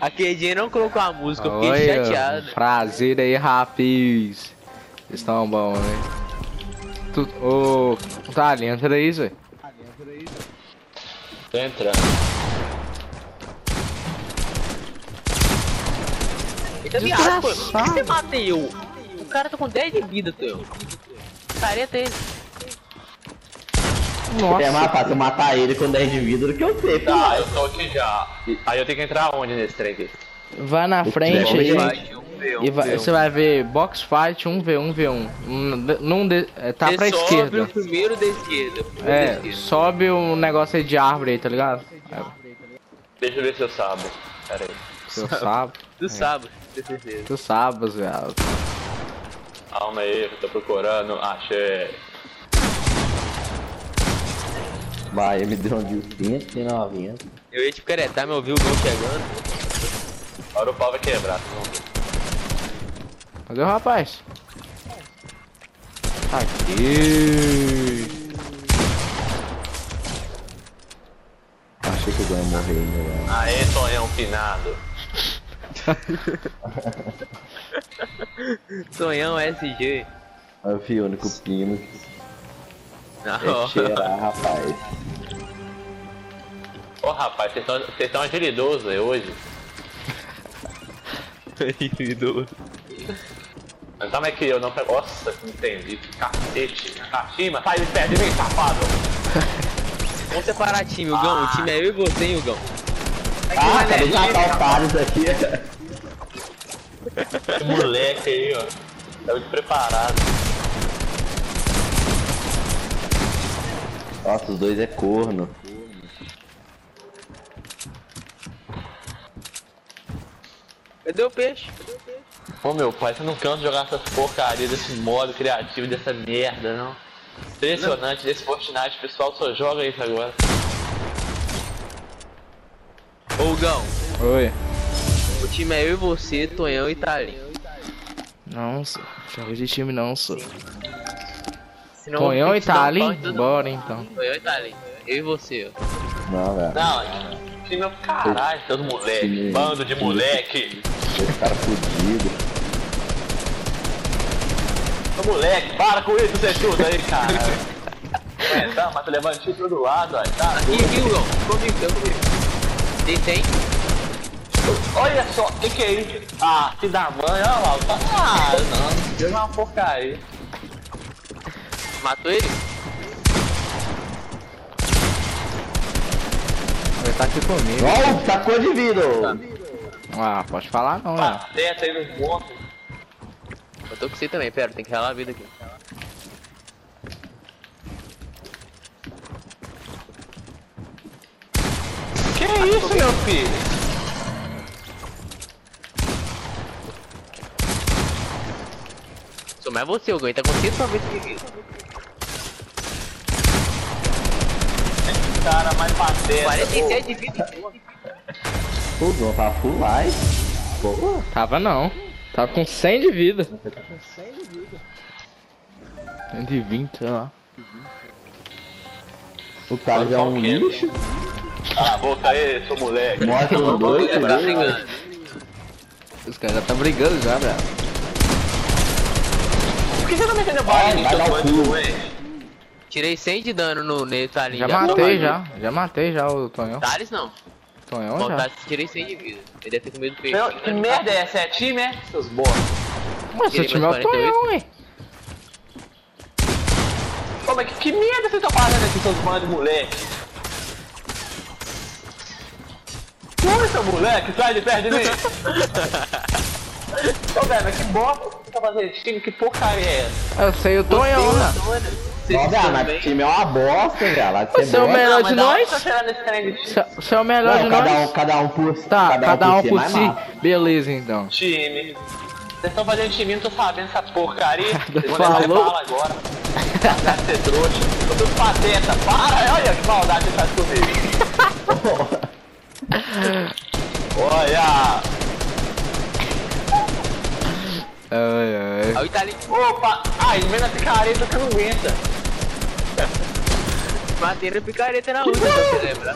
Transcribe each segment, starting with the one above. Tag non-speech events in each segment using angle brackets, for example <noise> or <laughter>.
A QG não colocou a música, eu fiquei Olha, chateado. prazer aí, rapaz. Vocês estão bom, né? Tu, ô, tá, entra aí, Zé. Tô entrando. Eita, viado, pô. Por que você matei eu? O cara tá com 10 de vida, teu. Careta ele. É mais fácil matar ele com 10 de vida do que eu sei. Tá, eu tô aqui já. Aí eu tenho que entrar onde nesse trem aqui? Vai na frente aí. Um um E vai- um. você vai ver box fight 1v1 v1. Num- Num de, é, tá Você pra sobe esquerda. o primeiro da esquerda. da É, esquerda. sobe o negócio aí de árvore aí, tá ligado? É, Deixa eu ver se eu sabo. Pera aí. tu sabe. Tu sabe, com certeza. Tu sabes, velho. Calma aí, eu tô procurando. Achei. Vai, ele me deu um de 190. Eu ia te caretar, me ouviu o gol chegando. Agora o pau vai quebrar, vocês vão ver. Cadê o rapaz? Aqui. Achei que eu ia morrer ainda, velho. Aê, Tonhão pinado. Sonhão <laughs> SG. Eu vi o único pino. Não, É cheirar, rapaz. Ô rapaz, vocês estão- agilidosos aí hoje. Mas como é que eu não pego. Nossa, não entendi. Cacete. Kashima, sai de perto de mim, safado. Vamos separar time, Hugão. O time é eu e você, hein, Hugão. Ah, acabei de matar o Thales aqui. Esse <laughs> moleque aí, ó. Tava despreparado. Nossa, os dois é corno. Cadê o peixe? Ô meu pai, você não cansa de jogar essas porcarias desse modo criativo, dessa merda, não? Impressionante desse Fortnite, o pessoal só joga isso agora. Ô, Hugão. Oi. O time é eu e você, Tonhão e Talinho. Não, sou. Jogo de time não, sou. Senão Tonhão e vou ter que te dar Tali, pau em todo bora então. Tonhão e Talinho. Eu e você, ó. Não, velho. Não, time é um caralho, todo moleque, bando de moleque. Esse cara fudido. Ô moleque, para com isso, você chuta aí, cara. É, tá, mas tá levando tiro pro outro lado, ó. Tá, Aqui, aqui, Hugão. Comigo, tá comigo. Tem, tem. olha só, que que é isso? Ah, que da mãe, olha lá, tá. Ah, não, deu uma porcaria. Matou ele? Tá aqui comigo. Ó, sacou de vida! Ah, pode falar não, né? Pateta aí nos montes. Eu tô com você também, pera, tem que relar a vida aqui. Que isso, meu filho? Sou mais você, Hugão. Ele tá com 190 de Cara mais pateta. 47 de vida. Pô, não tá full life. Boa. Tava não. Tava com 100 de vida. 120, sei lá. O cara já é um lixo. Cala a boca aí, seu moleque. Mostra os dois, Tá brigando. Os caras já tá brigando já, velho. Por que você tá metendo bala vai seu dar o de cu. doente? Tirei 100 de dano no nele, Talinho. Já tô matei já. Já matei já o Tonhão. Thales não. Tonhão Bom, já. Thales, tirei 100 de vida. Ele deve ter comido peixe. Meu, que merda é essa? É time, é? Seus bosta. Mas seu time é o mais 48. Tonhão, ué. Pô, mas que, que merda vocês estão fazendo aqui, seus bandos de moleque? Ui, seu moleque, sai de perto de mim! <laughs> Ô, velho, mas que bosta você tá fazendo esse time? Que porcaria é essa? Eu sei o Tonhão, né? Ó, velho, mas o time é uma bosta, velho. Lá de Você é o melhor de nós? tá? Você- Você é o melhor Não, de cada um, nós? cada um por Tá, cada um por si. massa. Beleza, então. Time. Vocês estão fazendo time, não tô sabendo essa porcaria. <laughs> Falou. bala agora. Ser trouxa. Eu tô pateta. Para, olha que maldade que faz comigo. <laughs> olha. Ai, ai. Aí o Talinho Opa! Ai, vendo a picareta que não aguenta. Batendo a picareta na rua, se você lembra.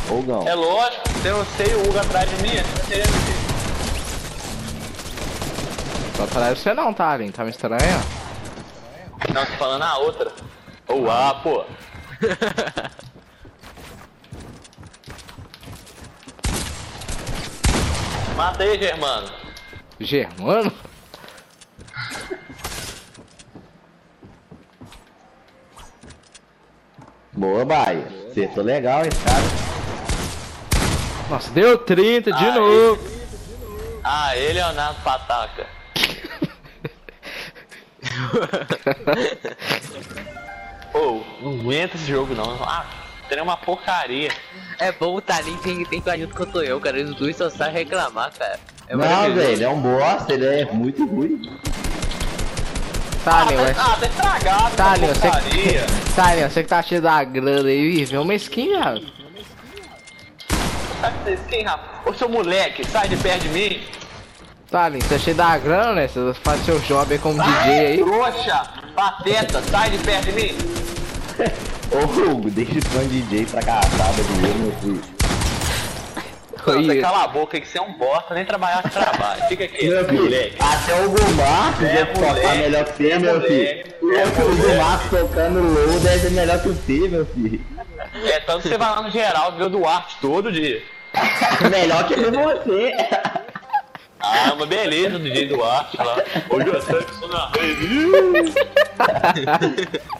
Fogão. É lógico, tem você e o Hugo atrás de mim, você tá querendo o quê? Só atrás de você não, tá, Alien? Tá me estranho? Não, tô falando a outra. Ou a, pô. <laughs> Matei, Germano. Germano? Boa, Baia. Acertou legal esse cara. Nossa, deu 30 de novo. Ah, ele é o Leonardo Pataca. <laughs> Pô, não aguenta esse jogo não. Ah, seria uma porcaria. É bom o Talim tem, tem que ir junto com o Tonhão, cara. Os dois só sabem reclamar, cara. É não, velho, ele é um bosta, ele é muito ruim. Tá, Ah, Leon, tá, ah, tá estragado. Tá, Leon, você. Tá, Leon, <laughs> você que tá cheio da grana aí, vê uma skin. Sabe essa skin, rapaz? Ô seu moleque, sai de perto de mim. Tá, Leon, você é cheio da grana, né? Você faz seu job aí como DJ Ai, aí. trouxa, pateta, sai de perto de mim. <laughs> Ô, Hugo, deixa fã de DJ pra caçada do meu filho. Não, você Oi. cala a boca aí que você é um bosta, nem trabalhar que trabalha. <laughs> Fica aqui, Meu filho, moleque. até o Marcos É, deve tocar melhor que você, É, meu filho. É, É, o. Marcos tocando low deve ser melhor que você, meu filho. É, tanto que você vai lá no geral ver o Duarte todo dia. melhor que <laughs> você. Ah, uma beleza do DJ Duarte lá. Hoje eu sei que sou na rede.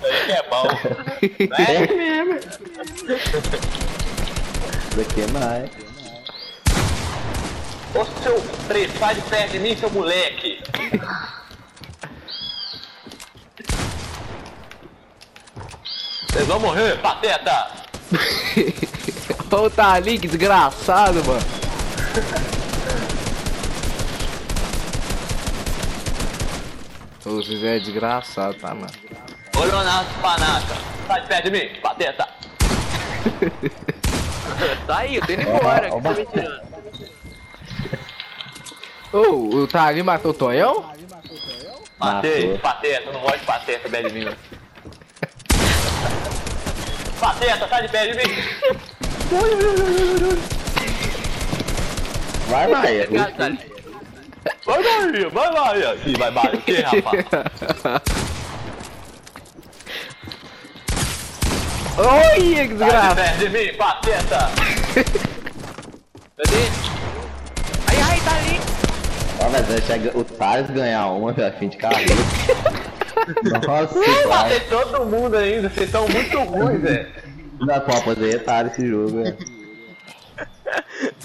Aí que é bom. <laughs> É Né? mesmo. Daqui é mais. Ô seu preto, sai de perto de mim, seu moleque. Vocês vão morrer, pateta. Ô, <laughs> tá ali, que desgraçado, mano. Ô, vocês é desgraçado, tá, mano? Ô Leonardo Panaca, sai de perto de mim, pateta. <laughs> Tá aí, eu tô indo embora. Ó, que você tá me tirando. Ô, o tá ali matou o Tonhão? Matei, pateta, não gosto de pateta, perto de mim. <laughs> Pateta, sai de perto de mim. Vai, vai. Obrigado, Talim. Vai daí, vai lá. Ih, vai bater, rapaz. Olha que Sai de desgraça! perto de mim, pateta. <laughs> Cadê? Mas vai chegar o Thales ganhar uma, velho, fim de carreira. Nossa. Matei todo mundo ainda, vocês são muito ruins, velho. Não dá pra aposentar esse jogo, velho.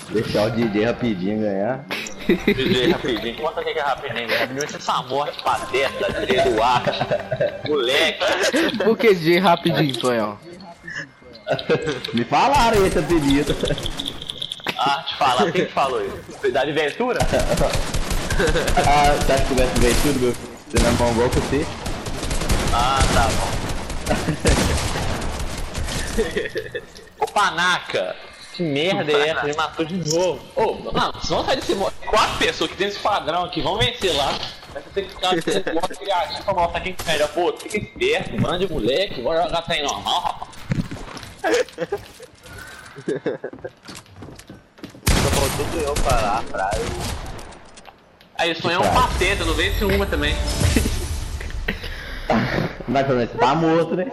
Deixar o DJ rapidinho ganhar. DJ rapidinho, conta o que é rapidinho, velho. Rapidinho essa morte pateta, DJ Duarte, moleque. Por que de rapidinho, Tonhão? Me falaram esse apelido. Ah, te falar, quem que falou isso? De Ventura? <laughs> <laughs> ah, você acha que eu vai ver tudo? Você não é mão igual que você? Ah, tá bom. Ô Panaca, que merda é essa? Ele matou de novo. Ô, não, vamos sair desse modo. Quatro pessoas que tem esse padrão aqui, vamos vencer lá. Mas você tem que ficar com modo criativo pra mostrar quem que é melhor. Pô, fica esperto, manda de moleque, bora jogar trem normal, rapaz. Só faltou Tonhão parar a frase. Aí, o sonho é um pateta, não vence uma também. Mas pelo menos você tá morto, né?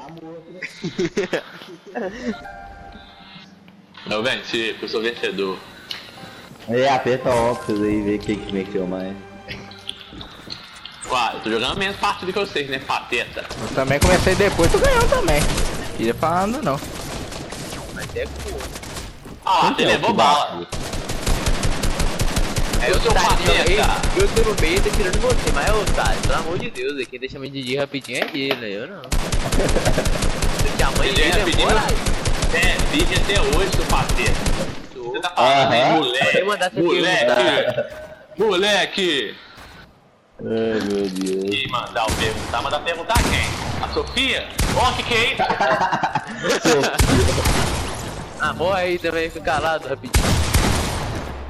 Eu venci, porque eu sou vencedor. É, aperta óculos aí e vê quem que venceu mais. Uai, eu tô jogando menos partida que vocês, né, pateta? Eu também comecei depois, tô ganhando também. Queria falar nada não. Mas é cool. Ah, você é o levou bala. É o seu Tá, aí, pateta. Eu tô no meio, tô tirando você, mas ô, tá, pelo amor de Deus, quem deixa me DJ rapidinho é ele, eu não. <laughs> Se a mãe DJ dele rapidinho. É, vídeo até hoje, seu pateta. Você tá falando aí, Aham. moleque. Eu Moleque. Moleque. Ai, meu Deus. E mandar o perguntar, mandar perguntar quem? A Sofia? Ó, que que é isso? <laughs> Ah, morre aí também, fica calado rapidinho.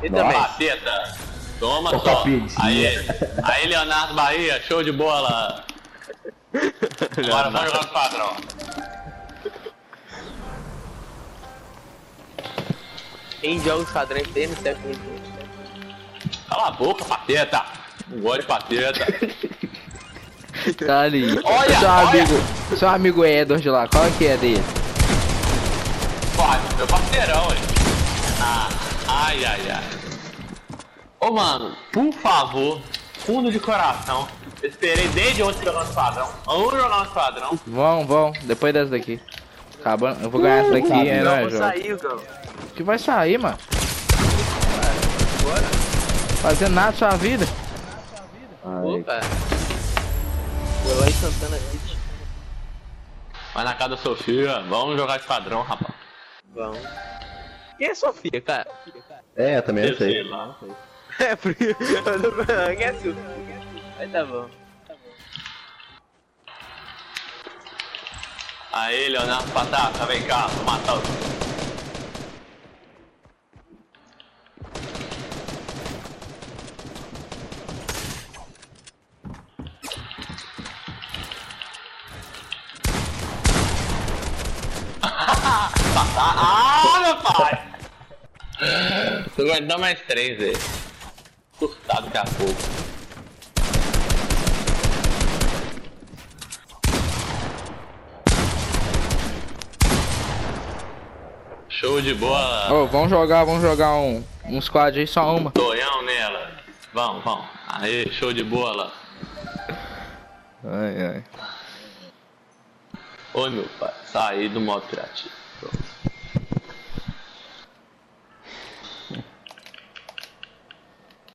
Ele Nossa. também. Toma só. Aí, aí, Leonardo Bahia, show de bola. Agora vamos jogar no padrão. Quem joga os padrões tem no certo Cala a boca, pateta. Não gosto de pateta. Tá ali. Olha, seu olha. amigo. Seu amigo Edward lá, qual que é dele? Pai, meu parceirão, hein? Ai, ai, ai. Ô, mano, por favor, fundo de coração. Eu esperei desde ontem jogar no padrão. Vamos jogar no padrão. Vão, vão, depois dessa daqui. Acabando, eu vou ganhar essa daqui, é, Não, né, vou João? sair. Que vai sair, mano. Bora. Fazendo nada da sua vida. Pô, cara. Vou lá em Santana City. Vai na casa da Sofia, vamos jogar de padrão, rapaz. Vamos. Quem é Sofia, cara? É, eu também não sei. lá. É, porque eu é Sofia? Aí tá bom. Aí, Leonardo Patata, vem cá, vou matar o. ah! Tô aguentando mais três aí. Surtado daqui a pouco. Show de bola. Ô, vamos jogar, vamos jogar um, um squad aí, só uma. Tonhão nela. Vamos, vamos. Aí, show de bola. Ai, ai. Oi, meu pai. Saí do modo criativo.